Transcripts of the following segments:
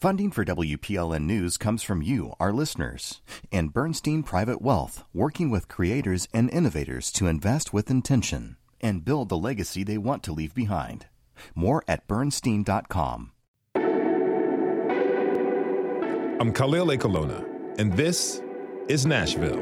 Funding for WPLN News comes from you, our listeners, and Bernstein Private Wealth, working with creators and innovators to invest with intention and build the legacy they want to leave behind. More at bernstein.com. I'm Khalil Ekulona, and this is Nashville.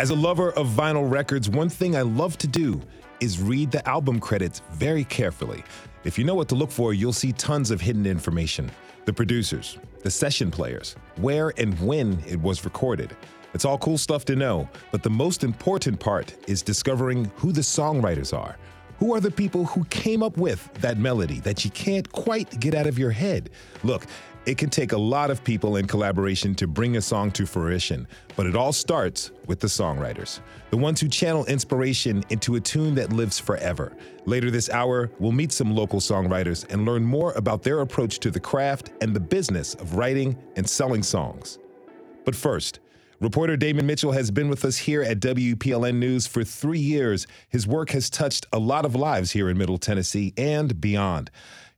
As a lover of vinyl records, one thing I love to do is read the album credits very carefully. If you know what to look for, you'll see tons of hidden information the producers, the session players, where and when it was recorded. It's all cool stuff to know, but the most important part is discovering who the songwriters are. Who are the people who came up with that melody that you can't quite get out of your head? Look, it can take a lot of people in collaboration to bring a song to fruition, but it all starts with the songwriters, the ones who channel inspiration into a tune that lives forever. Later this hour, we'll meet some local songwriters and learn more about their approach to the craft and the business of writing and selling songs. But first, Reporter Damon Mitchell has been with us here at WPLN News for three years. His work has touched a lot of lives here in Middle Tennessee and beyond.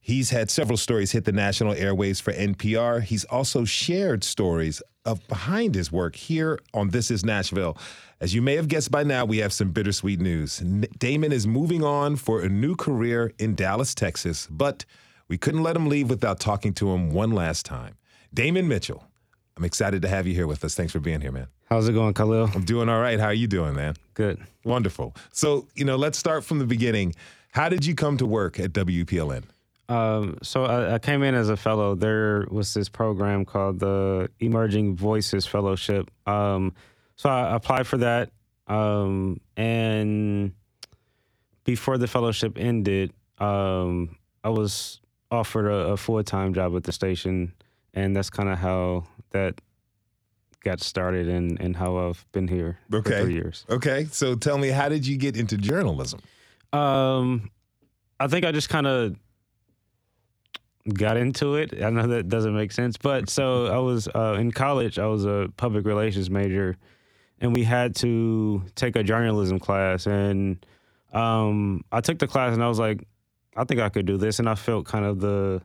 He's had several stories hit the national airways for NPR. He's also shared stories of behind his work here on This Is Nashville. As you may have guessed by now, we have some bittersweet news. Damon is moving on for a new career in Dallas, Texas, but we couldn't let him leave without talking to him one last time. Damon Mitchell, I'm excited to have you here with us. Thanks for being here, man. How's it going, Khalil? I'm doing all right. How are you doing, man? Good. Wonderful. So, you know, let's start from the beginning. How did you come to work at WPLN? Um, so I, I, came in as a fellow. There was this program called the Emerging Voices Fellowship. Um, so I applied for that, um, and before the fellowship ended, um, I was offered a, a full time job at the station, and that's kind of how that got started and, and how I've been here okay. for three years. Okay, so tell me, how did you get into journalism? Um, I think I just kind of got into it. I know that doesn't make sense, but so I was uh, in college. I was a public relations major, and we had to take a journalism class. And um, I took the class, and I was like, I think I could do this. And I felt kind of the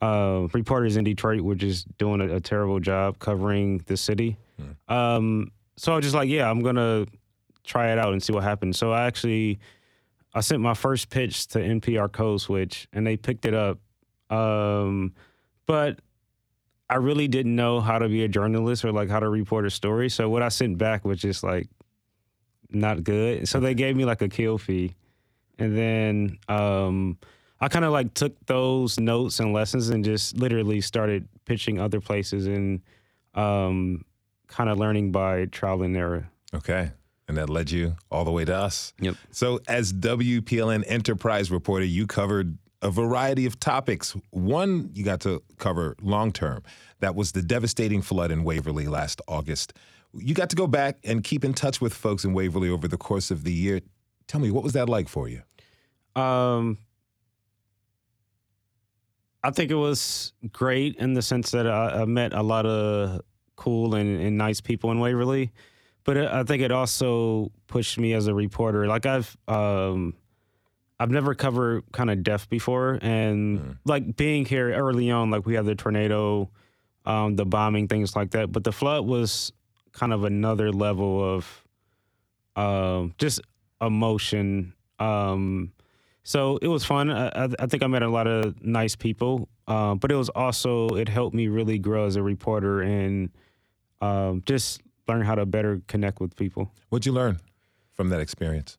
uh, reporters in Detroit were just doing a, a terrible job covering the city. Mm. Um, so I was just like, yeah, I'm gonna try it out and see what happens. So I actually I sent my first pitch to NPR Code Switch, and they picked it up um, but I really didn't know how to be a journalist or like how to report a story. So what I sent back was just like not good. So they gave me like a kill fee. And then um, I kind of like took those notes and lessons and just literally started pitching other places and um, kind of learning by trial and error. Okay. And that led you all the way to us. Yep. So, as WPLN Enterprise reporter, you covered a variety of topics. One you got to cover long term. That was the devastating flood in Waverly last August. You got to go back and keep in touch with folks in Waverly over the course of the year. Tell me, what was that like for you? Um, I think it was great in the sense that I, I met a lot of cool and, and, nice people in Waverly, but I think it also pushed me as a reporter. Like I've um, I've never covered kind of death before, and mm. like being here early on, like we had the tornado, um, the bombing, things like that. But the flood was kind of another level of um, just emotion. Um, so it was fun. I, I, think I met a lot of nice people, uh, but it was also it helped me really grow as a reporter and um, just learn how to better connect with people. What'd you learn from that experience?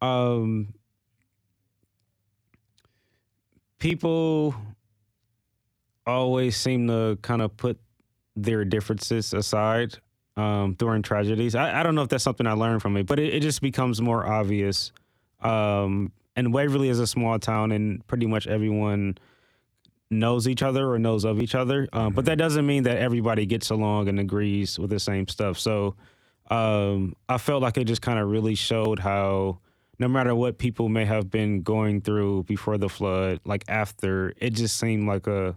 Um, people always seem to kind of put their differences aside um, during tragedies. I, I, don't know if that's something I learned from it, but it, it just becomes more obvious. Um, and Waverly is a small town, and pretty much everyone knows each other or knows of each other. Um, mm-hmm. But that doesn't mean that everybody gets along and agrees with the same stuff. So um, I felt like it just kind of really showed how no matter what people may have been going through before the flood, like after, it just seemed like a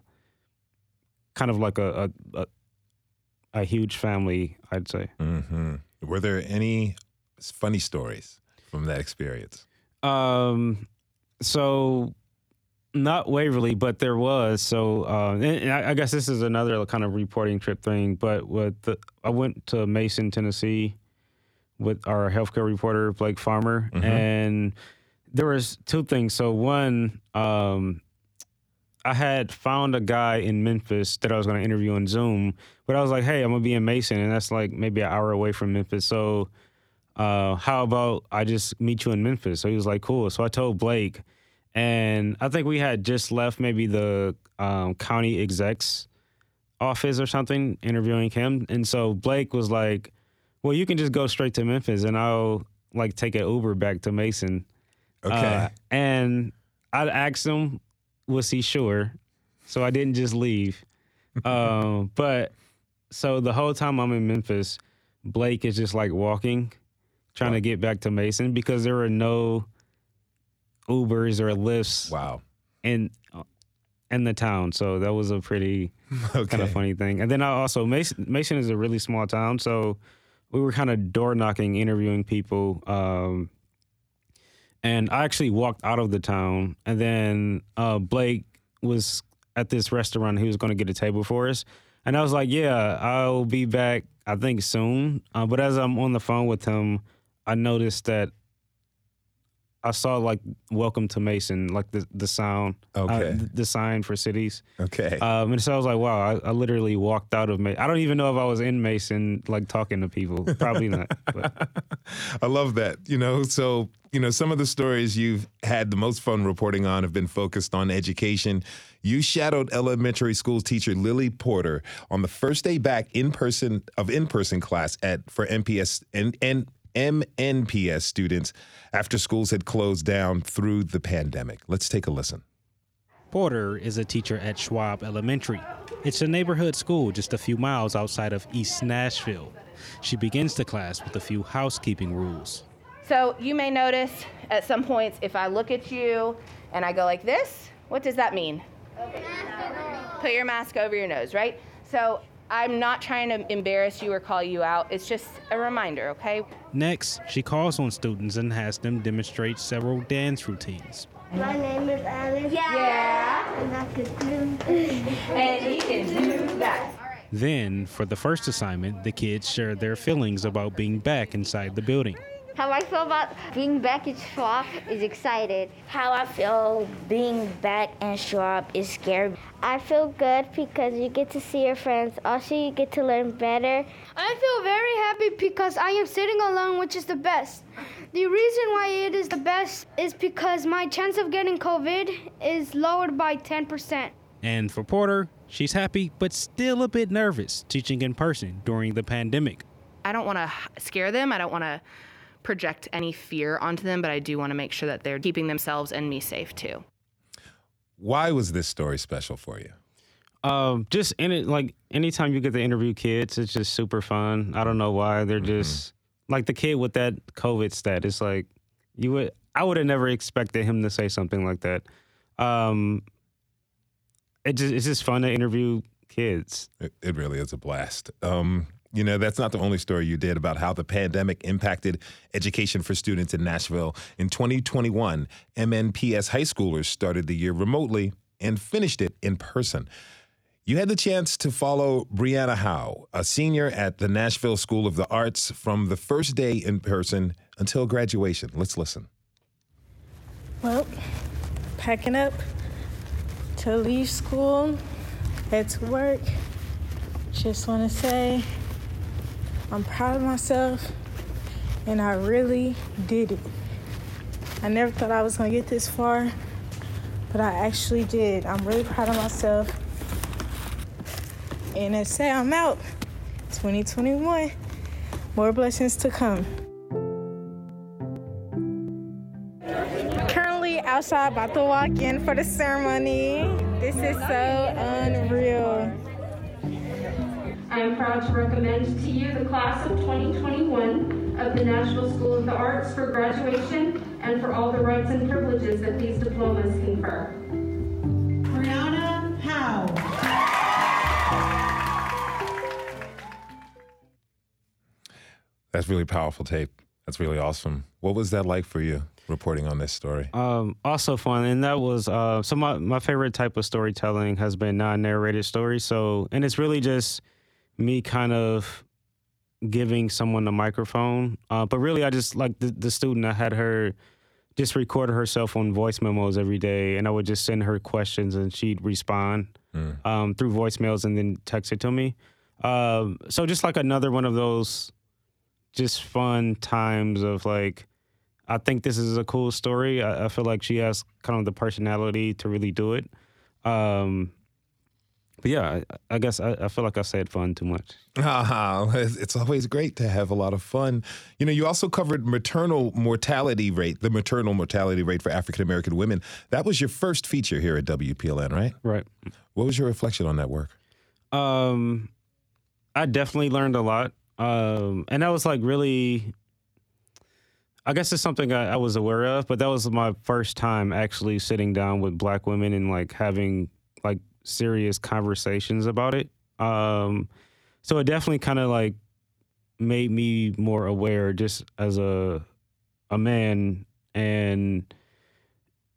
kind of like a a, a, a huge family, I'd say. Mm-hmm. Were there any funny stories from that experience? Um, so not Waverly, but there was. So, uh, and, and I, I guess this is another kind of reporting trip thing. But with the, I went to Mason, Tennessee, with our healthcare reporter Blake Farmer, and there was two things. So one, um, I had found a guy in Memphis that I was going to interview on Zoom, but I was like, "Hey, I'm gonna be in Mason, and that's like maybe an hour away from Memphis. So, uh, how about I just meet you in Memphis?" So he was like, "Cool." So I told Blake, and I think we had just left maybe the um, county execs office or something, interviewing him, and so Blake was like, "Well, you can just go straight to Memphis, and I'll like take an Uber back to Mason." Okay. Uh, and I'd ask him, was he sure? So I didn't just leave. um, but so the whole time I'm in Memphis, Blake is just like walking, trying to get back to Mason because there were no Ubers or Lyfts wow. in in the town. So that was a pretty Okay. kind of funny thing. And then I also Mason Mason is a really small town, so we were kind of door knocking, interviewing people. Um, and I actually walked out of the town, and then uh, Blake was at this restaurant. He was going to get a table for us, and I was like, "Yeah, I'll be back. I think soon." Uh, but as I'm on the phone with him, I noticed that I saw like "Welcome to Mason," like the the sound, uh, Okay. the, the sign for cities. Okay. Um, and so I was like, wow, I, I literally walked out of Mason. I don't even know if I was in Mason, like talking to people. Probably not. But I love that. You know, so, you know, some of the stories you've had the most fun reporting on have been focused on education. You shadowed elementary school teacher Lily Porter on the first day back in person of in person class at for MPS and, and MNPS students after schools had closed down through the pandemic. Let's take a listen. Porter is a teacher at Schwab Elementary. It's a neighborhood school just a few miles outside of East Nashville. She begins the class with a few housekeeping rules. So you may notice at some points if I look at you and I go like this, what does that mean? Put your mask over your nose, right? So I'm not trying to embarrass you or call you out. It's just a reminder, okay? Next, she calls on students and has them demonstrate several dance routines. My name is Alice. Yeah. And I can do. And you can do that. Then, for the first assignment, the kids share their feelings about being back inside the building. How I feel about being back in Schwab is excited. How I feel being back in Schwab is scared. I feel good because you get to see your friends. Also, you get to learn better. I feel very happy because I am sitting alone, which is the best. The reason why it is the best is because my chance of getting COVID is lowered by 10%. And for Porter, she's happy but still a bit nervous teaching in person during the pandemic. I don't want to scare them. I don't want to project any fear onto them, but I do want to make sure that they're keeping themselves and me safe too. Why was this story special for you? um, just in it, like anytime you get to interview kids, it's just super fun. I don't know why they're just like the kid with that COVID stat. It's like you would, I would have never expected him to say something like that. Um, it just, it's just fun to interview kids. It, it really is a blast. Um, you know, that's not the only story you did about how the pandemic impacted education for students in Nashville. In 2021, MNPS high schoolers started the year remotely and finished it in person. You had the chance to follow Brianna Howe, a senior at the Nashville School of the Arts, from the first day in person until graduation. Let's listen. Well, packing up to leave school, head to work. Just want to say I'm proud of myself and I really did it. I never thought I was to get this far, but I actually did. I'm really proud of myself. And I say I'm out. 2021. More blessings to come. Currently outside, about to walk in for the ceremony. This is so unreal. I am proud to recommend to you the class of 2021 of the National School of the Arts for graduation and for all the rights and privileges that these diplomas confer. Brianna Howe. That's really powerful tape. That's really awesome. What was that like for you? reporting on this story. Um, also fun, and that was uh, so my my favorite type of storytelling has been non-narrated stories. So, and it's really just me kind of giving someone a microphone. Uh, but really, I just like the, the student. I had her just record herself on voice memos every day, and I would just send her questions, and she'd respond Mm. um, through voicemails and then text it to me. Um, so just like another one of those just fun times of like, I think this is a cool story. I, I feel like she has kind of the personality to really do it. Um, but yeah, I, I guess I, I feel like I said fun too much. Ah, it's always great to have a lot of fun. You know, you also covered maternal mortality rate, the maternal mortality rate for African American women. That was your first feature here at WPLN, right? Right. What was your reflection on that work? Um, I definitely learned a lot. Um, and that was like really, I guess it's something I, I was aware of, but that was my first time actually sitting down with black women and like having serious conversations about it. Um, so it definitely kind of like made me more aware just as a a man and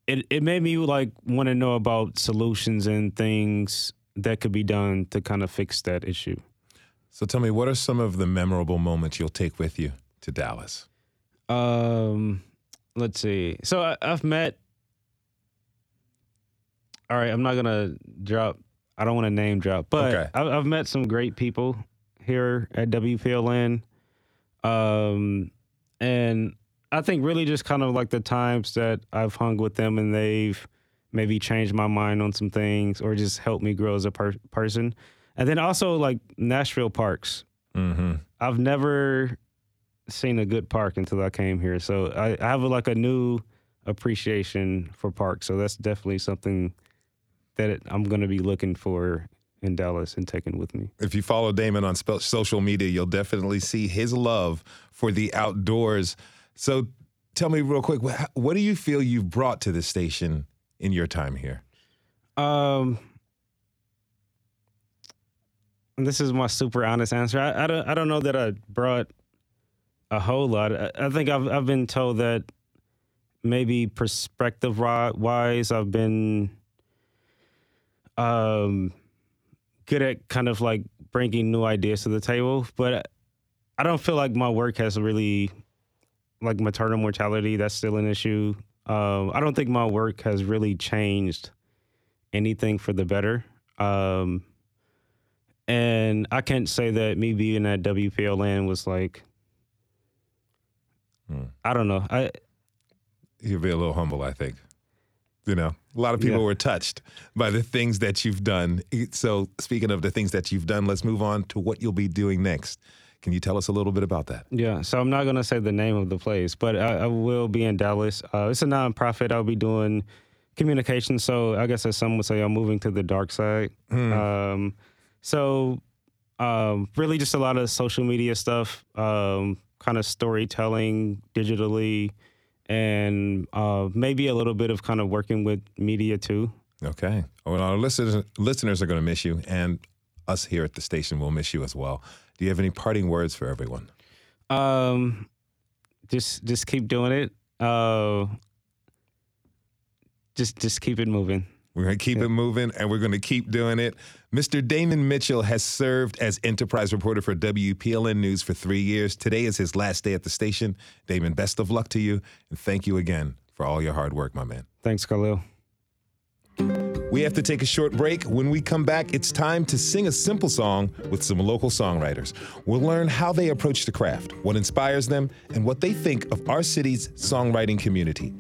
it it made me like want to know about solutions and things that could be done to kind of fix that issue. So tell me, what are some of the memorable moments you'll take with you to Dallas? Um, let's see. So I, I've met. All right, I'm not gonna drop. I don't want to name drop, but Okay. I've, I've met some great people here at WPLN. Um, and I think really just kind of like the times that I've hung with them and they've maybe changed my mind on some things or just helped me grow as a per- person. And then also like Nashville parks. Mm-hmm. I've never seen a good park until I came here. So I, I have like a new appreciation for parks. So that's definitely something that it, I'm going to be looking for in Dallas and taking with me. If you follow Damon on spe- social media, you'll definitely see his love for the outdoors. So tell me real quick, wh- what do you feel you've brought to the station in your time here? Um, this is my super honest answer. I, I don't I don't know that I brought a whole lot. I, I think I've I've been told that maybe perspective wise, I've been um good at kind of like bringing new ideas to the table, but I don't feel like my work has really like maternal mortality. That's still an issue. Um, I don't think my work has really changed anything for the better. Um, and I can't say that me being at WPLN was like, Hmm. I don't know. I you'd be a little humble, I think. You know, a lot of people Yeah. were touched by the things that you've done. So, speaking of the things that you've done, let's move on to what you'll be doing next. Can you tell us a little bit about that? yeah. So I'm not gonna say the name of the place, but I, I will be in Dallas. Uh, it's a nonprofit. I'll be doing communication. So I guess as some would say, I'm moving to the dark side. Um, so um, really, just a lot of social media stuff, um, kind of storytelling digitally, and uh, maybe a little bit of kind of working with media too. Okay. Well, our listeners, listeners are going to miss you, and us here at the station will miss you as well. Do you have any parting words for everyone? Um, just just keep doing it. Uh, just just keep it moving. We're going to keep it moving and we're going to keep doing it. Mr. Damon Mitchell has served as enterprise reporter for WPLN News for three years. Today is his last day at the station. Damon, best of luck to you and thank you again for all your hard work, my man. Thanks, Khalil. We have to take a short break. When we come back, it's time to sing a simple song with some local songwriters. We'll learn how they approach the craft, what inspires them, and what they think of our city's songwriting community.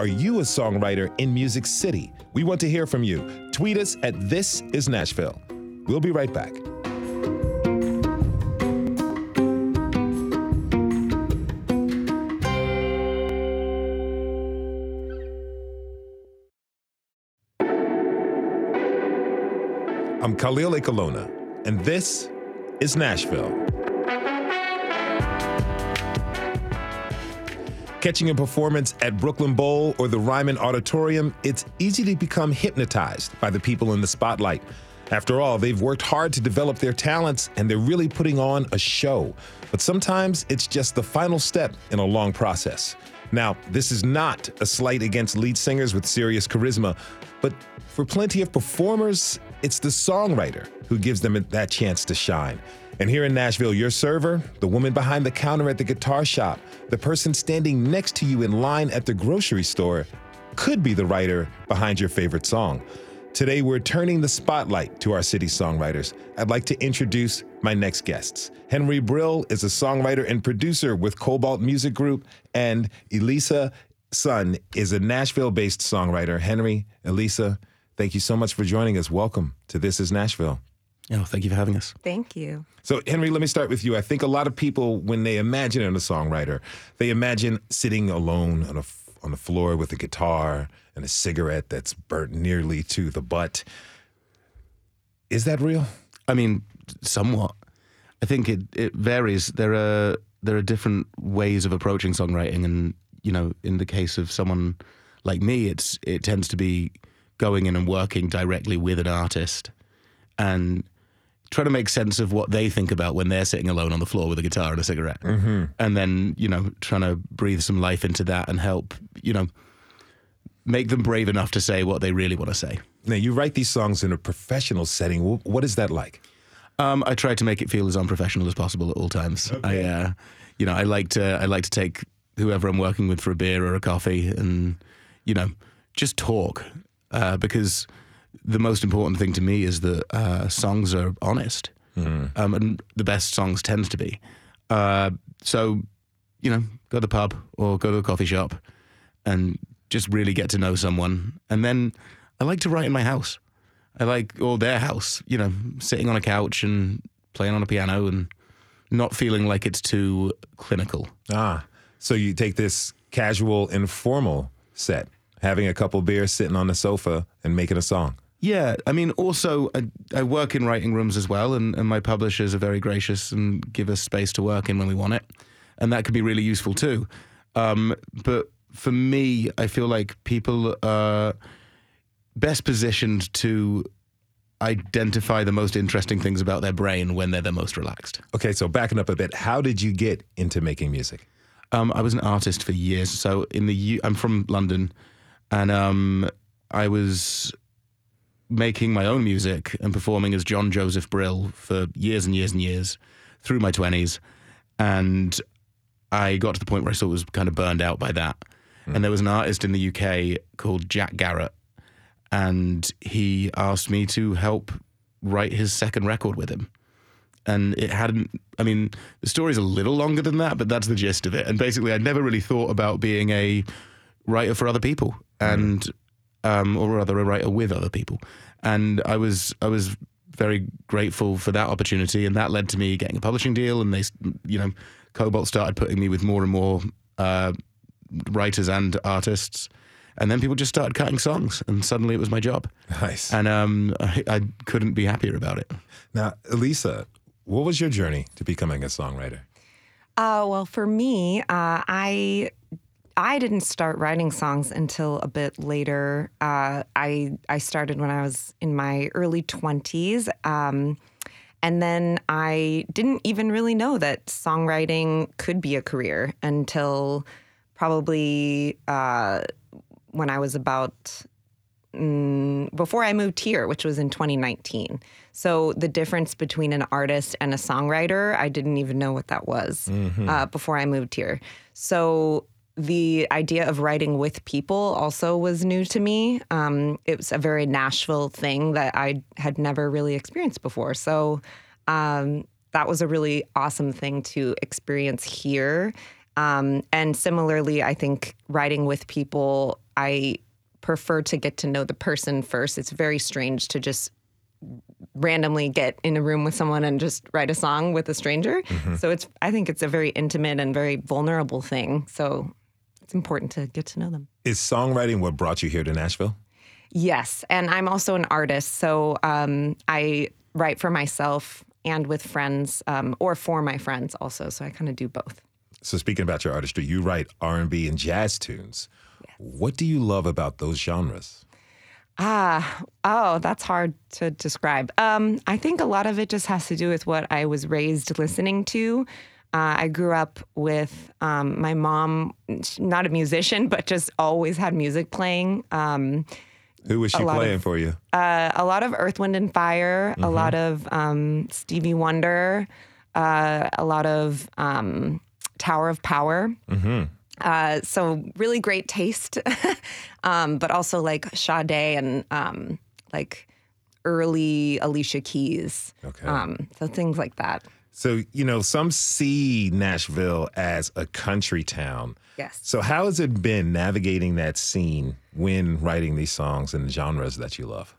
Are you a songwriter in Music City? We want to hear from you. Tweet us at This Is Nashville. We'll be right back. I'm Khalil Ekulona, and this is Nashville. Catching a performance at Brooklyn Bowl or the Ryman Auditorium, it's easy to become hypnotized by the people in the spotlight. After all, they've worked hard to develop their talents and they're really putting on a show. But sometimes it's just the final step in a long process. Now, this is not a slight against lead singers with serious charisma, but for plenty of performers, it's the songwriter who gives them that chance to shine. And here in Nashville, your server, the woman behind the counter at the guitar shop, the person standing next to you in line at the grocery store, could be the writer behind your favorite song. Today, we're turning the spotlight to our city songwriters. I'd like to introduce my next guests. Henry Brill is a songwriter and producer with Kobalt Music Group, and Ellisa Sun is a Nashville based songwriter. Henry, Ellisa, thank you so much for joining us. Welcome to This is Nashville. Oh, thank you for having us. Thank you. So, Henry, let me start with you. I think a lot of people, when they imagine a songwriter, they imagine sitting alone on a on the floor with a guitar and a cigarette that's burnt nearly to the butt. Is that real? I mean, somewhat. I think it, it varies. There are there are different ways of approaching songwriting, and you know, in the case of someone like me, it's it tends to be going in and working directly with an artist and try to make sense of what they think about when they're sitting alone on the floor with a guitar and a cigarette, mm-hmm. and then you know, trying to breathe some life into that and help you know make them brave enough to say what they really want to say. Now, you write these songs in a professional setting. What is that like? Um, I try to make it feel as unprofessional as possible at all times. Okay. I, uh, you know, I like to I like to take whoever I'm working with for a beer or a coffee, and you know, just talk uh, because the most important thing to me is that uh, songs are honest, mm. um, and the best songs tends to be. Uh, so, you know, go to the pub or go to a coffee shop, and just really get to know someone. And then I like to write in my house. I like, or their house, you know, sitting on a couch and playing on a piano and not feeling like it's too clinical. Ah, so you take this casual, informal set, having a couple beers, sitting on the sofa, and making a song. Yeah, I mean, also I, I work in writing rooms as well, and, and my publishers are very gracious and give us space to work in when we want it, and that can be really useful too. Um, but for me, I feel like people are best positioned to identify the most interesting things about their brain when they're the most relaxed. Okay, so backing up a bit, how did you get into making music? Um, I was an artist for years. So in the U- I'm from London, and um, I was making my own music and performing as John Joseph Brill for years and years and years through my twenties, and I got to the point where I sort of was kind of burned out by that. Mm. And there was an artist in the UK called Jack Garratt. and he asked me to help write his second record with him. And it hadn't, I mean, the story's a little longer than that, but that's the gist of it. And basically, I'd never really thought about being a writer for other people, and, um, or rather, a writer with other people. And I was, I was very grateful for that opportunity. And that led to me getting a publishing deal. And they, you know, Kobalt started putting me with more and more uh, writers and artists. And then people just started cutting songs, and suddenly it was my job. Nice. And um, I, I couldn't be happier about it. Now, Ellisa, what was your journey to becoming a songwriter? Uh, well, for me, uh, I I didn't start writing songs until a bit later. Uh, I I started when I was in my early twenties, um, and then I didn't even really know that songwriting could be a career until probably uh, when I was about mm, before I moved here, which was in 2019. So the difference between an artist and a songwriter, I didn't even know what that was mm-hmm. uh, before I moved here. So the idea of writing with people also was new to me. Um, it was a very Nashville thing that I had never really experienced before. So um, that was a really awesome thing to experience here. Um, and similarly, I think writing with people, I prefer to get to know the person first. It's very strange to just randomly get in a room with someone and just write a song with a stranger. Mm-hmm. So it's I think it's a very intimate and very vulnerable thing. So it's important to get to know them. Is songwriting what brought you here to Nashville? Yes, and I'm also an artist, so um, I write for myself and with friends, um, or for my friends also. So I kind of do both. So speaking about your artistry, you write R&B and jazz tunes. Yes. What do you love about those genres? Ah, oh, that's hard to describe. Um, I think a lot of it just has to do with what I was raised listening to. Uh, I grew up with um, my mom, not a musician, but just always had music playing. Um, Who was she playing of- for you? uh, a lot of Earth, Wind, and Fire, a lot of um, Stevie Wonder, uh, a lot of um, Tower of Power. Mm-hmm. Uh, so really great taste, um, but also like Sade and um, like early Alicia Keys. Okay. Um, so things like that. So, you know, some see Nashville as a country town. Yes. So, how has it been navigating that scene when writing these songs and the genres that you love?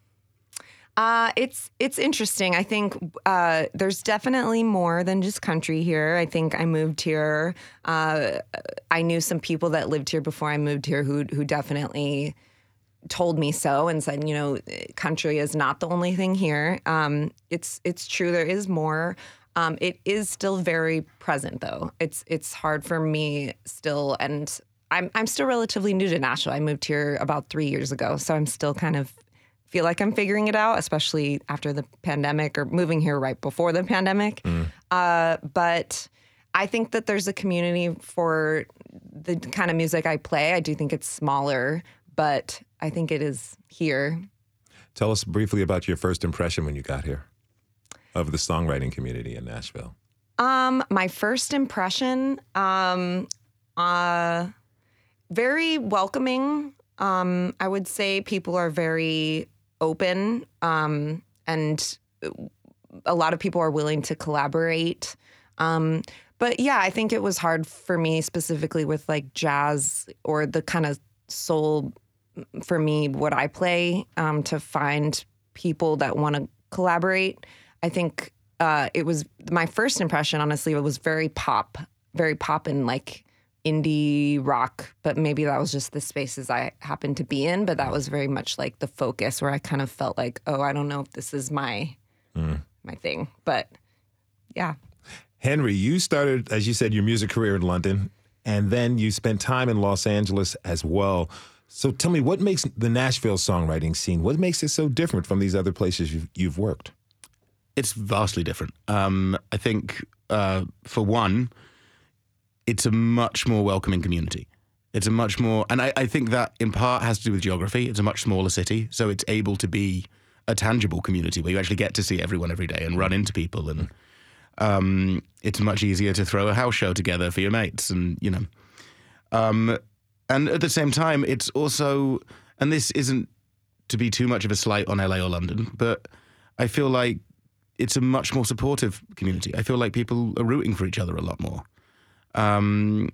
Uh, it's it's interesting. I think uh, there's definitely more than just country here. I think I moved here. Uh, I knew some people that lived here before I moved here who who definitely told me so and said, you know, country is not the only thing here. Um, it's it's true. There is more. Um, it is still very present though. It's it's hard for me still, and I'm I'm still relatively new to Nashville. I moved here about three years ago, so I'm still kind of feel like I'm figuring it out, especially after the pandemic or moving here right before the pandemic. Uh, but I think that there's a community for the kind of music I play. I do think it's smaller, but I think it is here. Tell us briefly about your first impression when you got here of the songwriting community in Nashville. Um, my first impression, um, uh, very welcoming. Um, I would say people are very open, um, and a lot of people are willing to collaborate. Um, but yeah, I think it was hard for me specifically with like jazz or the kind of soul for me what I play um, to find people that want to collaborate. I think uh, it was my first impression. Honestly, it was very pop, very pop and like indie rock. But maybe that was just the spaces I happened to be in. But that was very much like the focus where I kind of felt like, oh, I don't know if this is my my thing. But yeah. Henry, you started, as you said, your music career in London, and then you spent time in Los Angeles as well. So tell me, what makes the Nashville songwriting scene, what makes it so different from these other places you've, you've worked? It's vastly different. Um, I think, uh, for one, it's a much more welcoming community. It's a much more, and I, I think that in part has to do with geography. It's a much smaller city, so it's able to be a tangible community where you actually get to see everyone every day and run into people, and um, it's much easier to throw a house show together for your mates, and you know, um, and at the same time, it's also, and this isn't to be too much of a slight on LA or London, but I feel like it's a much more supportive community. I feel like people are rooting for each other a lot more. Um,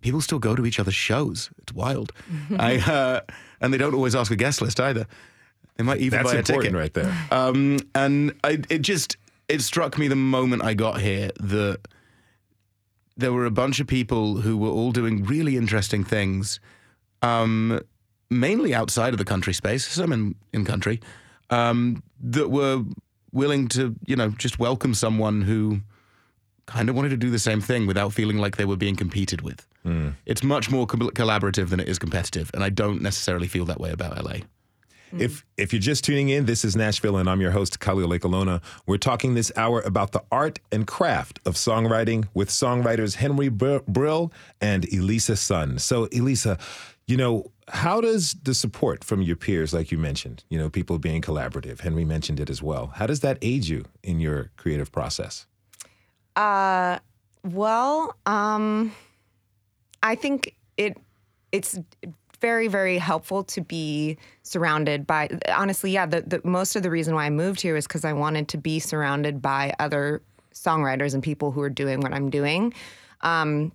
people still go to each other's shows. It's wild. I uh, and they don't always ask a guest list either. They might even That's buy a important ticket right there. Um, and I, it just it struck me the moment I got here that there were a bunch of people who were all doing really interesting things, um, mainly outside of the country space, some in, in country, um, that were willing to, you know, just welcome someone who kind of wanted to do the same thing without feeling like they were being competed with. Hmm. It's much more co- collaborative than it is competitive, and I don't necessarily feel that way about LA. If if you're just tuning in, this is Nashville, and I'm your host, Khalil Ekulona. We're talking this hour about the art and craft of songwriting with songwriters Henry Br- Brill and Ellisa Sun. So, Ellisa, you know, how does the support from your peers, like you mentioned, you know, people being collaborative, Henry mentioned it as well, how does that aid you in your creative process? Uh, well, um, I think it it's very very helpful to be surrounded by. Honestly, yeah. The, the most of the reason why I moved here is because I wanted to be surrounded by other songwriters and people who are doing what I'm doing, um,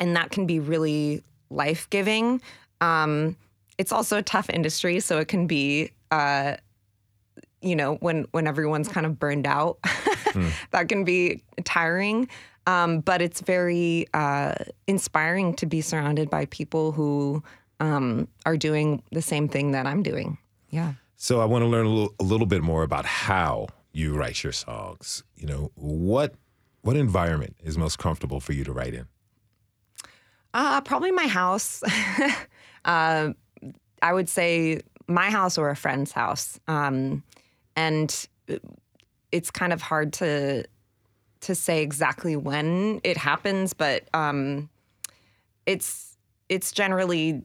and that can be really life giving. Um, it's also a tough industry, so it can be. Uh, you know, when when everyone's kind of burned out, that can be tiring. Um, but it's very uh, inspiring to be surrounded by people who um, are doing the same thing that I'm doing. Yeah. So I want to learn a little, a little bit more about how you write your songs. You know, what what environment is most comfortable for you to write in? Uh, probably my house. uh, I would say my house or a friend's house. Um, and it's kind of hard to to say exactly when it happens, but um, it's it's generally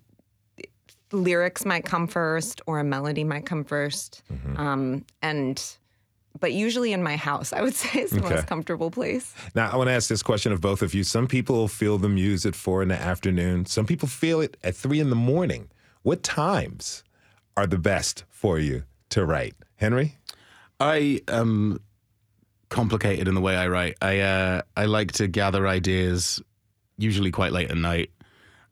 lyrics might come first or a melody might come 1st Mm-hmm. um, and but usually in my house, I would say is the Okay. most comfortable place. Now, I want to ask this question of both of you. Some people feel the muse at four in the afternoon. Some people feel it at three in the morning. What times are the best for you to write? Henry? I am complicated in the way I write. I uh, I like to gather ideas, usually quite late at night,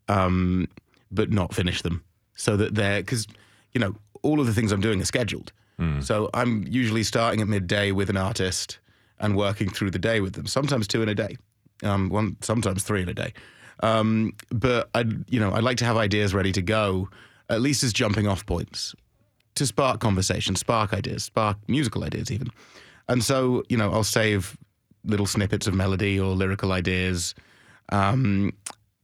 um, but not finish them, so that they're because you know all of the things I'm doing are scheduled. So I'm usually starting at midday with an artist and working through the day with them. Sometimes two in a day, um, one sometimes three in a day. Um, but I, you know, I'd like to have ideas ready to go, at least as jumping off points to spark conversation, spark ideas, spark musical ideas, even. And so, you know, I'll save little snippets of melody or lyrical ideas. Um,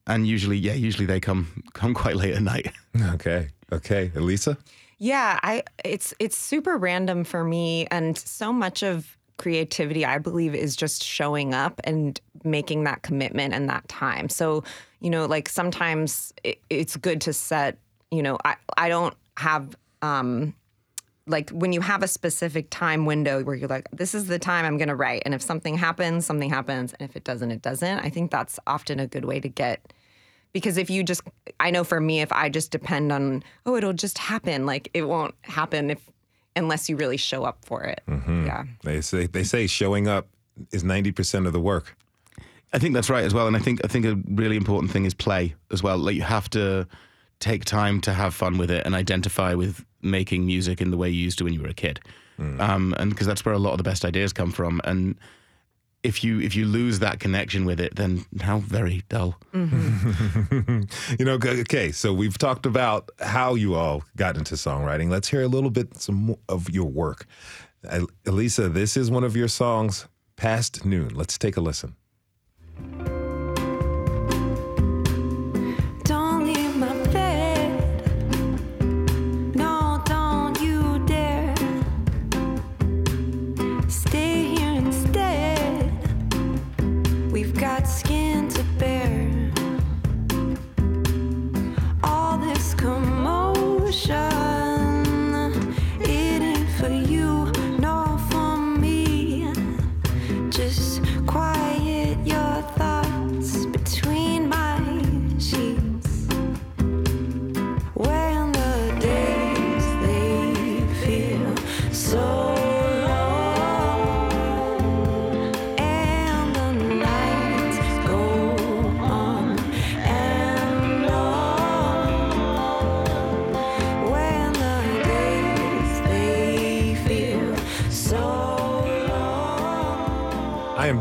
and usually, yeah, usually they come come quite late at night. Okay. Okay. Ellisa? Yeah, I it's it's super random for me and so much of creativity I believe is just showing up and making that commitment and that time. So, you know, like sometimes it, it's good to set, you know, I I don't have um like when you have a specific time window where you're like this is the time I'm going to write and if something happens, something happens and if it doesn't, it doesn't. I think that's often a good way to get because if you just i know for me if i just depend on oh it'll just happen like it won't happen if unless you really show up for it mm-hmm. yeah They say they say showing up is 90% of the work. I think that's right as well. And I think I think a really important thing is play as well. Like you have to take time to have fun with it and identify with making music in the way you used to when you were a kid. Um, and because that's where a lot of the best ideas come from. And if you if you lose that connection with it, then how very dull. you know, okay, so we've talked about how you all got into songwriting. Let's hear a little bit some of your work. Ellisa, this is one of your songs, Past Noon. Let's take a listen.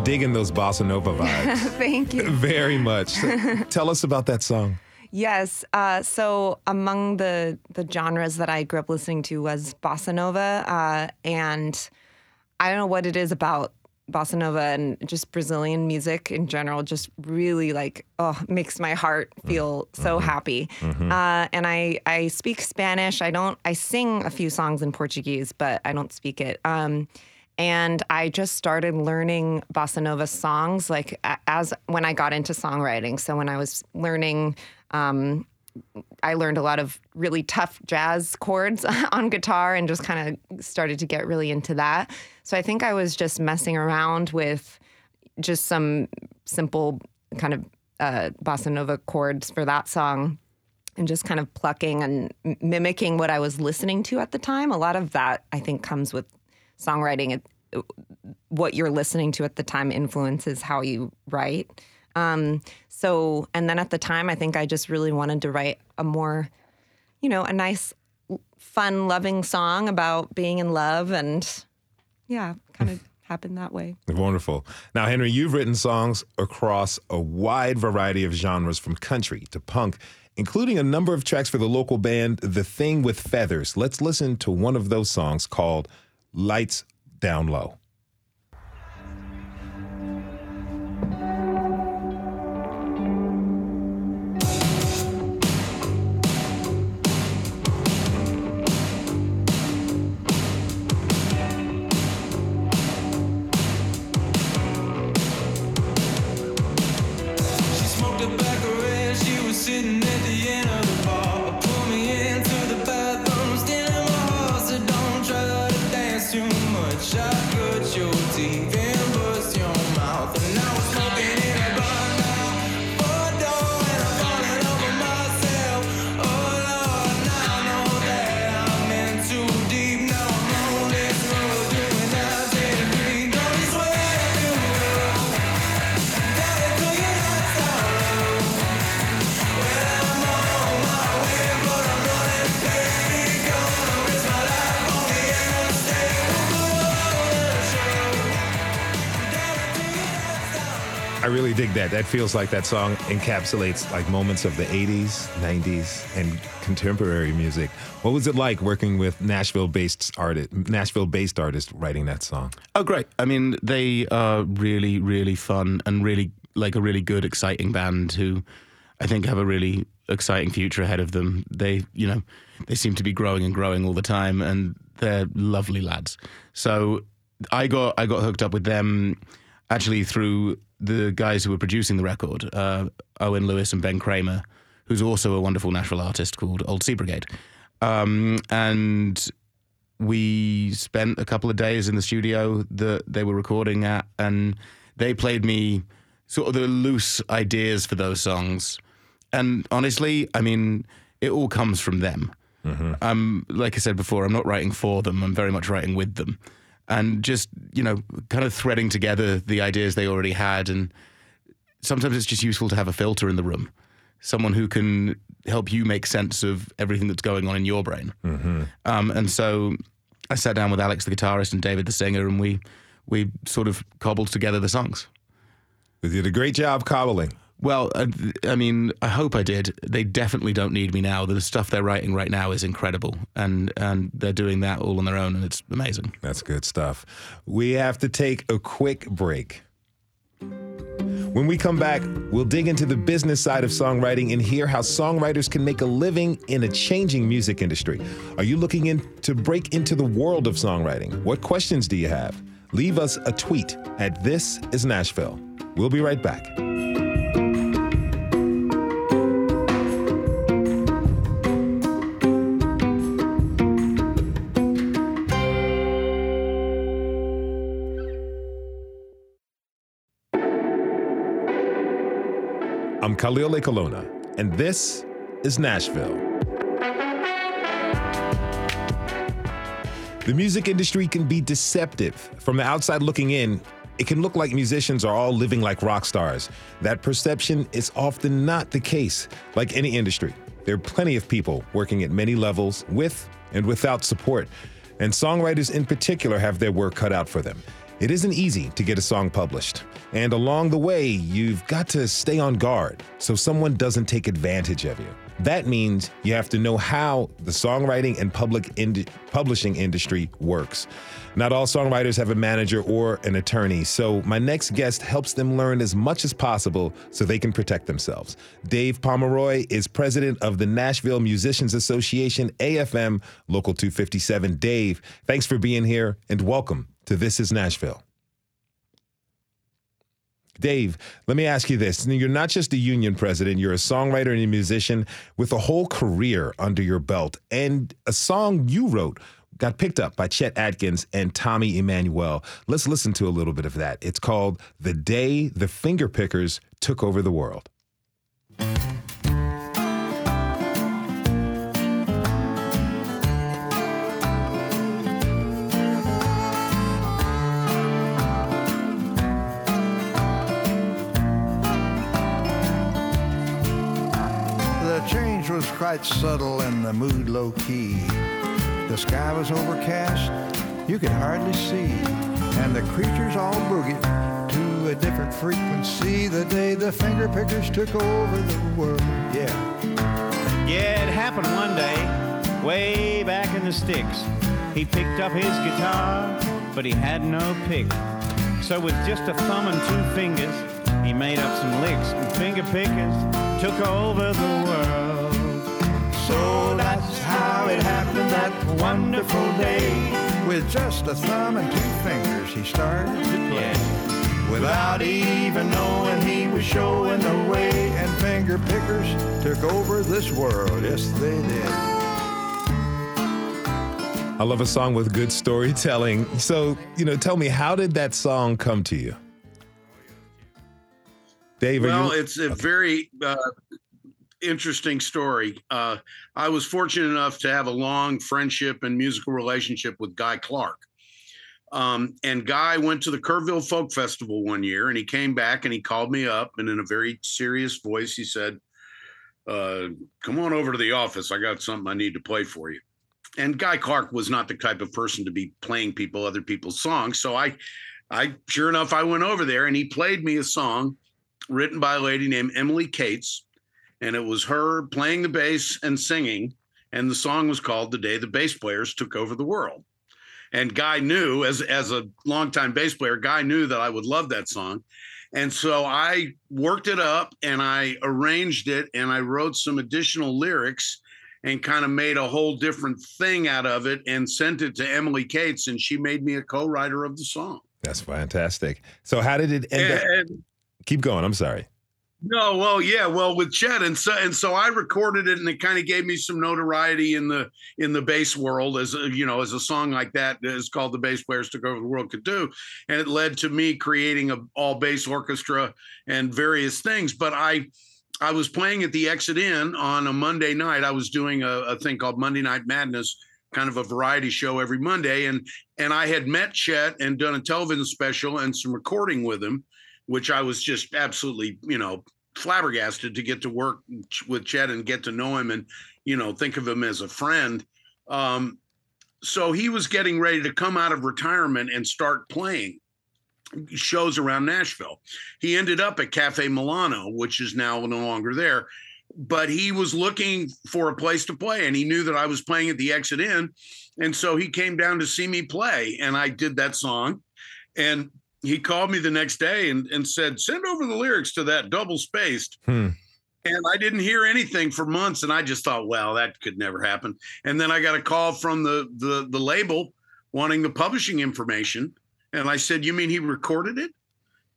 Long. I am digging those bossa nova vibes thank you very much. Tell us about that song. Yes. Uh, so among the the genres that I grew up listening to was bossa nova, uh, and I don't know what it is about bossa nova and just Brazilian music in general. Just really like oh makes my heart feel so happy. Uh, and I I speak Spanish. I don't. I sing a few songs in Portuguese, but I don't speak it. Um, and I just started learning bossa nova songs like as when I got into songwriting. So when I was learning, um, I learned a lot of really tough jazz chords on guitar and just kind of started to get really into that. So I think I was just messing around with just some simple kind of uh, bossa nova chords for that song and just kind of plucking and mimicking what I was listening to at the time. A lot of that I think comes with songwriting. It, what you're listening to at the time influences how you write. Um, so, and then at the time, I think I just really wanted to write a more, you know, a nice, fun, loving song about being in love, and yeah, kind of happened that way. Wonderful. Now, Henry, you've written songs across a wide variety of genres from country to punk, including a number of tracks for the local band The Thing with Feathers. Let's listen to one of those songs called Lights Down Low. Really dig that. That feels like that song encapsulates like moments of the 80s, 90s, and contemporary music. What was it like working with Nashville-based artist, Nashville-based artist writing that song? Oh, great! I mean, they are really, really fun and really like a really good, exciting band who I think have a really exciting future ahead of them. They, you know, they seem to be growing and growing all the time, and they're lovely lads. So I got I got hooked up with them actually through the guys who were producing the record, uh, Owen Lewis and Ben Cramer, who's also a wonderful Nashville artist called Old Sea Brigade. Um, and we spent a couple of days in the studio that they were recording at, and they played me sort of the loose ideas for those songs. And honestly, I mean, it all comes from them. I'm like I said before, I'm not writing for them. I'm very much writing with them, and just you know, kind of threading together the ideas they already had. And sometimes it's just useful to have a filter in the room, someone who can help you make sense of everything that's going on in your brain. Um, and so I sat down with Alex, the guitarist, and David, the singer, and we we sort of cobbled together the songs. You did a great job cobbling. Well, uh, I mean, I hope I did. They definitely don't need me now. The stuff they're writing right now is incredible, and and they're doing that all on their own, and it's amazing. That's good stuff. We have to take a quick break. When we come back, we'll dig into the business side of songwriting and hear how songwriters can make a living in a changing music industry. Are you looking in to break into the world of songwriting? What questions do you have? Leave us a tweet at This is Nashville. We'll be right back. Khalil Ekulona, and this is Nashville. The music industry can be deceptive. From the outside looking in, it can look like musicians are all living like rock stars. That perception is often not the case. Like any industry, there are plenty of people working at many levels with and without support. And songwriters in particular have their work cut out for them. It isn't easy to get a song published. And along the way, you've got to stay on guard so someone doesn't take advantage of you. That means you have to know how the songwriting and public ind- publishing industry works. Not all songwriters have a manager or an attorney, so my next guest helps them learn as much as possible so they can protect themselves. Dave Pomeroy is president of the Nashville Musicians Association, AFM Local 257. Dave, thanks for being here and welcome to This is Nashville. Dave, let me ask you this. You're not just a union president, you're a songwriter and a musician with a whole career under your belt. And a song you wrote got picked up by Chet Atkins and Tommy Emmanuel. Let's listen to a little bit of that. It's called The Day the Fingerpickers Took Over the World. Was quite subtle and the mood low key. The sky was overcast, you could hardly see, and the creatures all boogied to a different frequency the day the finger pickers took over the world. Yeah. Yeah, it happened one day, way back in the sticks. He picked up his guitar, but he had no pick. So with just a thumb and two fingers, he made up some licks, and finger pickers took over the world. Happened that wonderful day. With just a thumb and two fingers, he started to play. Without even knowing he was showing the way, and finger pickers took over this world. Yes, they did. I love a song with good storytelling. So, you know, tell me, how did that song come to you? Dave, well, you? it's a very uh, interesting story. Uh, I was fortunate enough to have a long friendship and musical relationship with Guy Clark. Um, and Guy went to the Kerrville Folk Festival one year and he came back and he called me up and in a very serious voice, he said, uh, Come on over to the office. I got something I need to play for you. And Guy Clark was not the type of person to be playing people other people's songs. So I, I sure enough, I went over there and he played me a song written by a lady named Emily Kaitz, and it was her playing the bass and singing. And the song was called "The Day the Bass Players Took Over the World." And Guy knew, as as a longtime bass player, Guy knew that I would love that song. And so I worked it up and I arranged it and I wrote some additional lyrics and kind of made a whole different thing out of it and sent it to Emily Kaitz and she made me a co-writer of the song. That's fantastic. So how did it end up? And- Keep going. I'm sorry. No, well, yeah, well, with Chet, and so and so I recorded it, and it kind of gave me some notoriety in the in the bass world, as a, you know, as a song like that is called "The Bass Players Took Over the World" could do, and it led to me creating a all bass orchestra and various things. But I, I was playing at the Exit Inn on a Monday night. I was doing a, a thing called Monday Night Madness, kind of a variety show every Monday, and and I had met Chet and done a television special and some recording with him which I was just absolutely, you know, flabbergasted to get to work with Chet and get to know him and, you know, think of him as a friend. Um, so he was getting ready to come out of retirement and start playing shows around Nashville. He ended up at Cafe Milano, which is now no longer there. But he was looking for a place to play, and he knew that I was playing at the Exit Inn, and so he came down to see me play, and I did that song, and he called me the next day and, and said, send over the lyrics to that double spaced. Hmm. And I didn't hear anything for months. And I just thought, well, that could never happen. And then I got a call from the, the, the label wanting the publishing information. And I said, you mean he recorded it?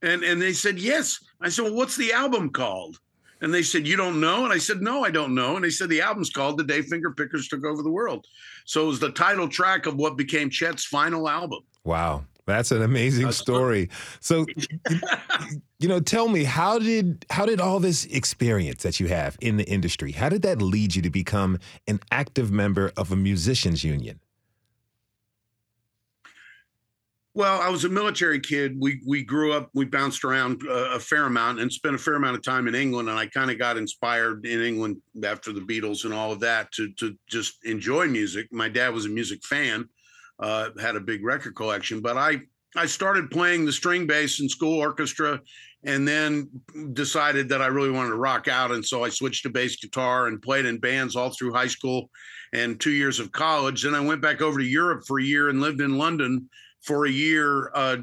And, and they said, yes. I said, well, what's the album called? And they said, you don't know? And I said, no, I don't know. And they said, the album's called The Day Finger Pickers Took Over the World. So it was the title track of what became Chet's final album. Wow. That's an amazing story. So, you know, tell me how did how did all this experience that you have in the industry how did that lead you to become an active member of a musicians union? Well, I was a military kid. We we grew up. We bounced around uh, a fair amount and spent a fair amount of time in England. And I kind of got inspired in England after the Beatles and all of that to to just enjoy music. My dad was a music fan, uh, had a big record collection, but I I started playing the string bass in school orchestra, and then decided that I really wanted to rock out, and so I switched to bass guitar and played in bands all through high school and two years of college. Then I went back over to Europe for a year and lived in London for a year. Uh,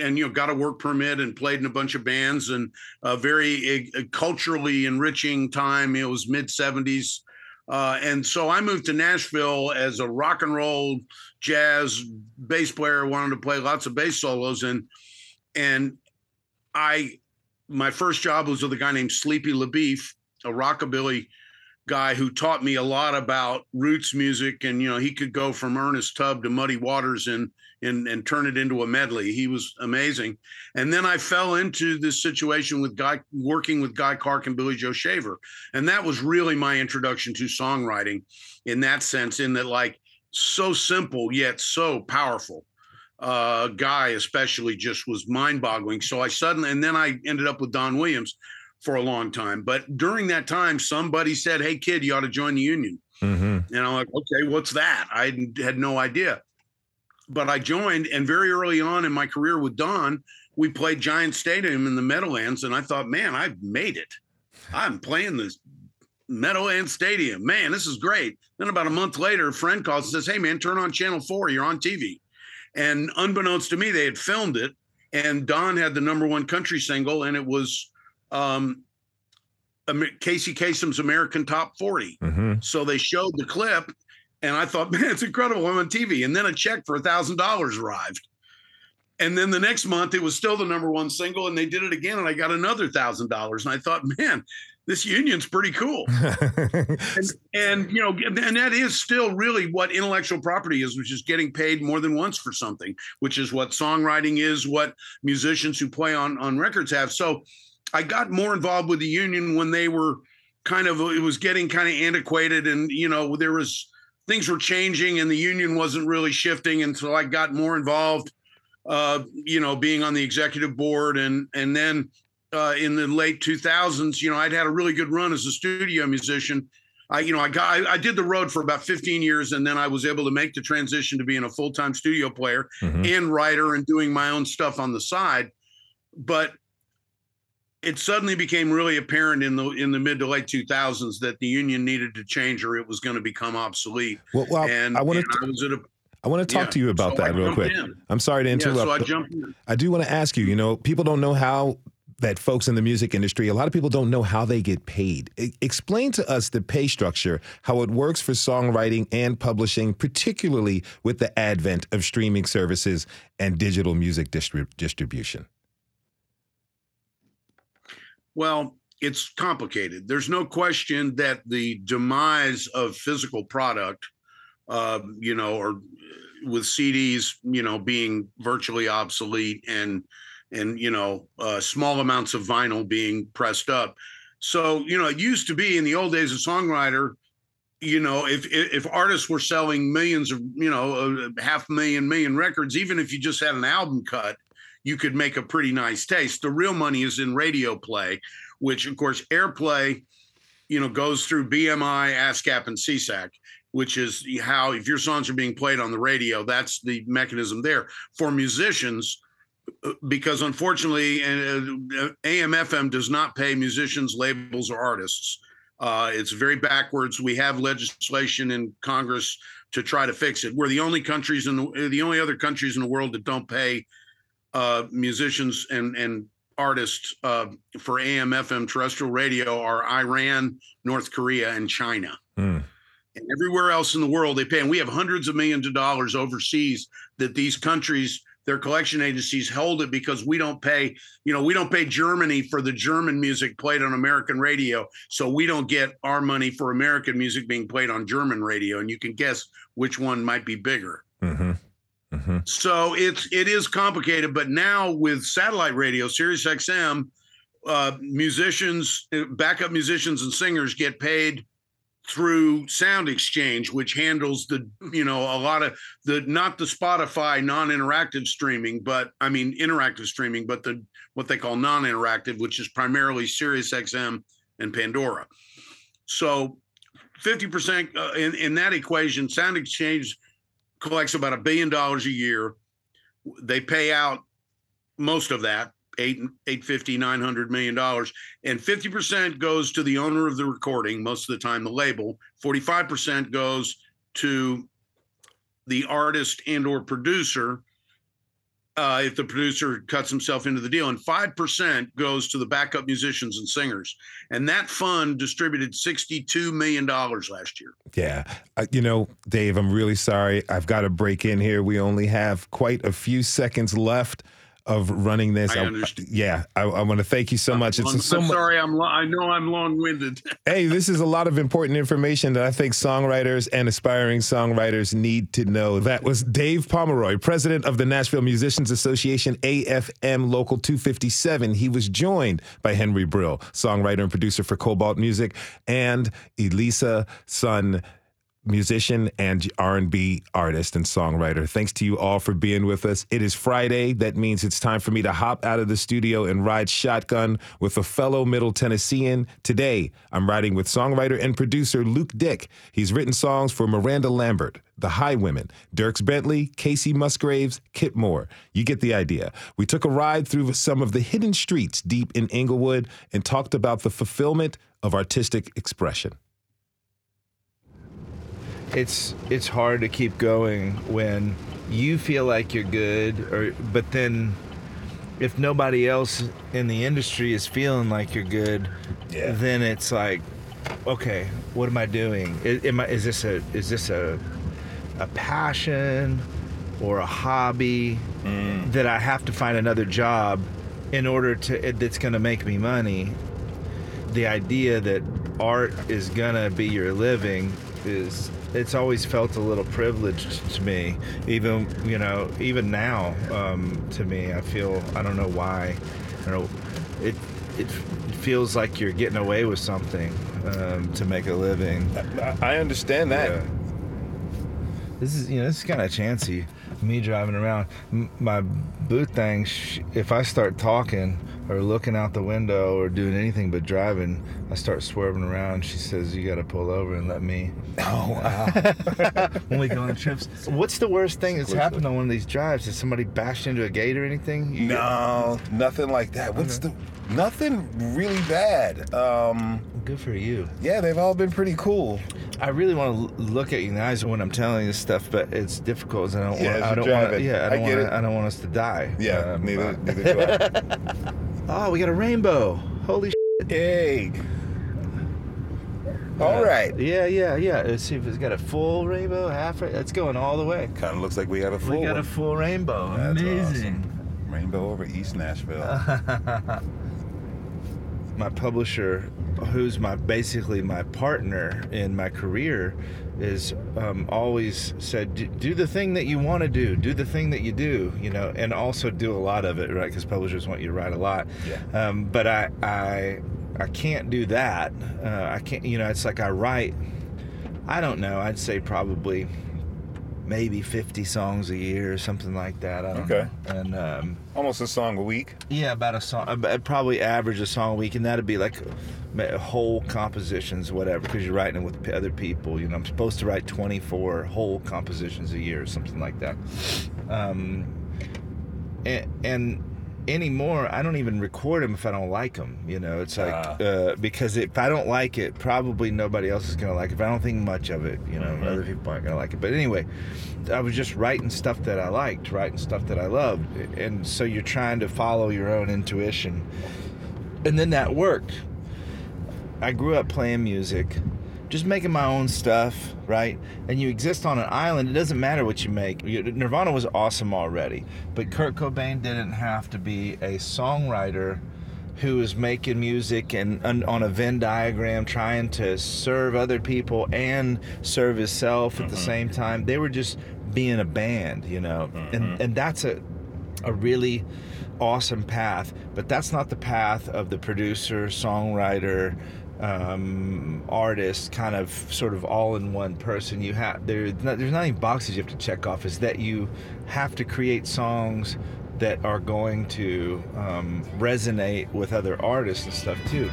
and you know, got a work permit and played in a bunch of bands, and a very uh, culturally enriching time. It was mid '70s, uh, and so I moved to Nashville as a rock and roll jazz bass player, wanted to play lots of bass solos, and and I my first job was with a guy named Sleepy LaBeef, a rockabilly guy who taught me a lot about roots music, and you know he could go from Ernest Tubb to Muddy Waters and and and turn it into a medley. He was amazing. And then I fell into this situation with Guy working with Guy Clark and Billy Joe Shaver. And that was really my introduction to songwriting in that sense, in that like so simple yet so powerful. Uh, Guy especially just was mind-boggling. So I suddenly and then I ended up with Don Williams for a long time. But during that time, somebody said, Hey kid, you ought to join the union. Mm-hmm. And I'm like, okay, what's that? I had no idea but I joined, and very early on in my career with Don, we played Giant Stadium in the Meadowlands, and I thought, man, I've made it. I'm playing this Meadowlands Stadium. Man, this is great. Then about a month later, a friend calls and says, "Hey, man, turn on Channel Four. You're on TV." And unbeknownst to me, they had filmed it, and Don had the number one country single, and it was um, Casey Kasem's American Top 40. Mm-hmm. So they showed the clip, and I thought, man, it's incredible. I'm on TV. And then a check for a thousand dollars arrived. And then the next month, it was still the number one single, and they did it again, and I got another thousand dollars. And I thought, man, this union's pretty cool. and, and you know, and that is still really what intellectual property is, which is getting paid more than once for something, which is what songwriting is, what musicians who play on on records have. So I got more involved with the union when they were kind of it was getting kind of antiquated, and you know, there was things were changing and the union wasn't really shifting and so i got more involved uh, you know being on the executive board and and then uh, in the late 2000s you know i'd had a really good run as a studio musician i you know i got I, I did the road for about 15 years and then i was able to make the transition to being a full-time studio player Mhm. and writer and doing my own stuff on the side but it suddenly became really apparent in the in the mid to late 2000s that the union needed to change or it was going to become obsolete. Well, well and I want and to. I was at a I want to talk Yeah. to you about So I that real quick. in. I'm sorry to Yeah, so interrupt. I jumped in. I do want to ask you. You know, people don't know how that folks in the music industry. A lot of people don't know how they get paid. E- explain to us the pay structure, how it works for songwriting and publishing, particularly with the advent of streaming services and digital music distrib- distribution. Well, it's complicated. There's no question that the demise of physical product, uh, you know, or with CDs, you know, being virtually obsolete and and you know, uh, small amounts of vinyl being pressed up. So you know, it used to be in the old days of songwriter. You know, if if if artists were selling millions of, you know, uh, half million, million records, even if you just had an album cut, you could make a pretty nice taste. The real money is in radio play, which of course airplay, you know, goes through BMI, ASCAP, and SESAC, which is how if your songs are being played on the radio, that's the mechanism there for musicians. uh, Because unfortunately, uh, AM FM does not pay musicians, labels, or artists. Uh, it's very backwards. We have legislation in Congress to try to fix it. We're the only countries in the, the only other countries in the world that don't pay uh, musicians and and artists uh, for AM FM terrestrial radio are Iran, North Korea, and China. Hmm. And everywhere else in the world they pay. And we have hundreds of millions of dollars overseas that these countries, their collection agencies hold it because we don't pay, you know, we don't pay Germany for the German music played on American radio. So we don't get our money for American music being played on German radio. And you can guess which one might be bigger. Mm-hmm. Mm-hmm. So it's it is complicated, but now with satellite radio, Sirius XM, uh, musicians, uh, backup musicians, and singers get paid through Sound Exchange, which handles the you know a lot of the not the Spotify non-interactive streaming, but I mean interactive streaming, but the what they call non-interactive, which is primarily Sirius XM and Pandora. So 50% uh, in, in that equation, Sound Exchange collects about a billion dollars a year. They pay out most of that, eight, 850, 900 million dollars. And 50% goes to the owner of the recording, most of the time the label. 45% goes to the artist and or producer uh, if the producer cuts himself into the deal, and five percent goes to the backup musicians and singers. And that fund distributed sixty-two million dollars last year. Yeah. Uh, you know, Dave, I'm really sorry. I've got to break in here. We only have quite a few seconds left of running this. I understand. yeah. I, I want to thank you so much. I'm, It's so I'm sorry. I'm. Lo- I know I'm long-winded. Hey, this is a lot of important information that I think songwriters and aspiring songwriters need to know. That was Dave Pomeroy, president of the Nashville Musicians Association, AFM Local 257. He was joined by Henry Brill, songwriter and producer for Kobalt Music, and Ellisa Sun musician and R&B artist and songwriter. Thanks to you all for being with us. It is Friday. That means it's time for me to hop out of the studio and ride shotgun with a fellow Middle Tennessean. Today, I'm riding with songwriter and producer Luke Dick. He's written songs for Miranda Lambert, The High Women, Dierks Bentley, Kacey Musgraves, Kip Moore. You get the idea. We took a ride through some of the hidden streets deep in Inglewood and talked about the fulfillment of artistic expression. It's it's hard to keep going when you feel like you're good or but then if nobody else in the industry is feeling like you're good then it's like okay what am i doing? Is, am I, is this a is this a a passion or a hobby mm. that i have to find another job in order to that's going to make me money? The idea that art is gonna be your living is it's always felt a little privileged to me. Even you know even now um, to me i feel i don't know why i don't know it it, feels like you're getting away with something um, to make a living. I understand that. This is you know this is kind of chancy me driving around. M- my boot thing sh- if i start talking or looking out the window or doing anything but driving, I start swerving around. She says, "You got to pull over and let me." Oh wow! when we go on trips, what's the worst thing that's happened on one of these drives? Did somebody bash into a gate or anything? You- No, nothing like that. What's the nothing really bad? Um, Good for you. Yeah, they've all been pretty cool. I really want to look at you in the eyes when I'm telling you this stuff, but it's difficult. 'cause I don't. Yeah, want, as I don't want. Yeah, I I don't get want. it. I don't want us to die. Yeah, Um, neither, uh, neither do I. oh, we got a rainbow! Holy shit! Hey. All right. Yeah, yeah, yeah. Let's see if it's got a full rainbow, half. Ra- it's going all the way. Kind of looks like we have a full. We got a full rainbow. That's Amazing. awesome. Rainbow over East Nashville. my publisher, who's my basically my partner in my career, is um, always said, "Do- "Do the thing that you want to do. Do the thing that you do. You know, and also do a lot of it, right? Because publishers want you to write a lot. Yeah. Um, but I, I, I can't do that. Uh, I can't. You know, it's like I write. I don't know. I'd say probably maybe 50 songs a year or something like that. I don't Okay. know. And um, Almost a song a week. yeah, about a song. I'd probably average a song a week, and that'd be like whole compositions, whatever, because you're writing it with other people. You know, I'm supposed to write 24 whole compositions a year, or something like that. Um, and, and anymore, I don't even record them if I don't like them. You know, it's like Ah. uh, because if I don't like it, probably nobody else is gonna like it. If I don't think much of it, you know, Mhm. other people aren't gonna like it. But anyway, I was just writing stuff that I liked, writing stuff that I loved, and so you're trying to follow your own intuition, and then that worked. I grew up playing music, just making my own stuff, right? And you exist on an island. It doesn't matter what you make. Nirvana was awesome already, but Kurt Cobain didn't have to be a songwriter who was making music and, and on a Venn diagram trying to serve other people and serve himself at the mm-hmm. same time. They were just being a band, you know. And mm-hmm. and that's a a really awesome path, but that's not the path of the producer, songwriter, um, artist, kind of sort of all in one person. You have there's not, there's not any boxes you have to check off. Is that you have to create songs that are going to um, resonate with other artists and stuff too.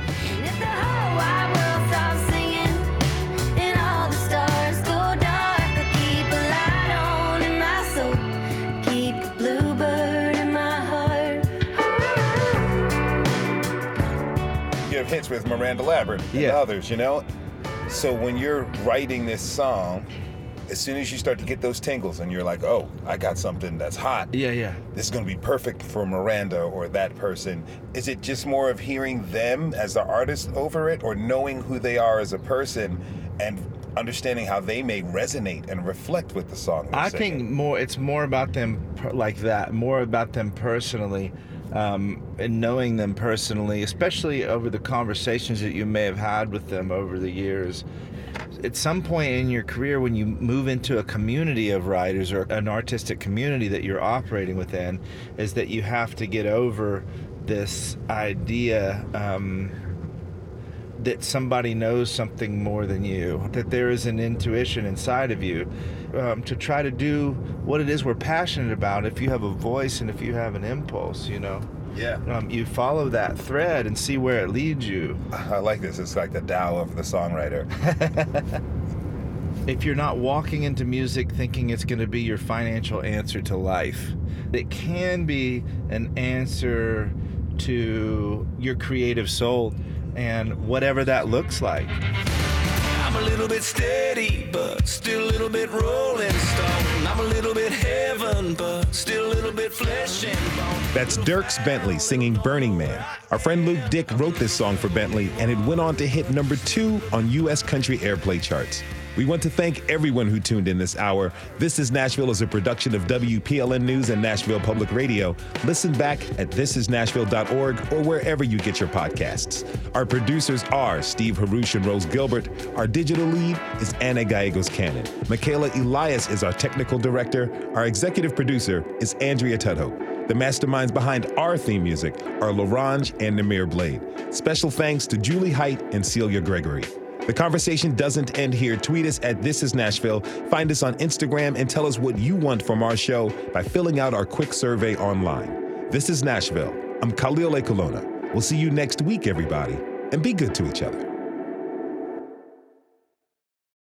With Miranda Lambert and Yeah. others, you know? So when you're writing this song, as soon as you start to get those tingles and you're like, oh, I got something that's hot. Yeah, yeah. This is going to be perfect for Miranda or that person. Is it just more of hearing them as the artist over it or knowing who they are as a person and understanding how they may resonate and reflect with the song? I singing? think more it's more about them like that, more about them personally, um, and knowing them personally, especially over the conversations that you may have had with them over the years. At some point in your career, when you move into a community of writers or an artistic community that you're operating within, is that you have to get over this idea. Um, that somebody knows something more than you, that there is an intuition inside of you um, to try to do what it is we're passionate about. If you have a voice and if you have an impulse, you know, Yeah. um, you follow that thread and see where it leads you. I like this. It's like the Tao of the songwriter. if you're not walking into music thinking it's going to be your financial answer to life, it can be an answer to your creative soul and whatever that looks like. I'm a little bit steady, but still a little bit rolling stone. I'm a little bit heaven, but still a little bit flesh and bone. That's Dierks Bentley singing Burning Man. Our friend Luke Dick wrote this song for Bentley, and it went on to hit number two on U.S. country airplay charts. We want to thank everyone who tuned in this hour. This is Nashville is a production of WPLN News and Nashville Public Radio. Listen back at thisisnashville.org or wherever you get your podcasts. Our producers are Steve Haruch and Rose Gilbert. Our digital lead is Anna Gallegos Cannon. Michaela Elias is our technical director. Our executive producer is Andrea Tudhope. The masterminds behind our theme music are Larange and Namir Blade. Special thanks to Julie Height and Celia Gregory. The conversation doesn't end here. Tweet us at This Is Nashville. Find us on Instagram and tell us what you want from our show by filling out our quick survey online. This is Nashville. I'm Khalil Ekulona. We'll see you next week, everybody, and be good to each other.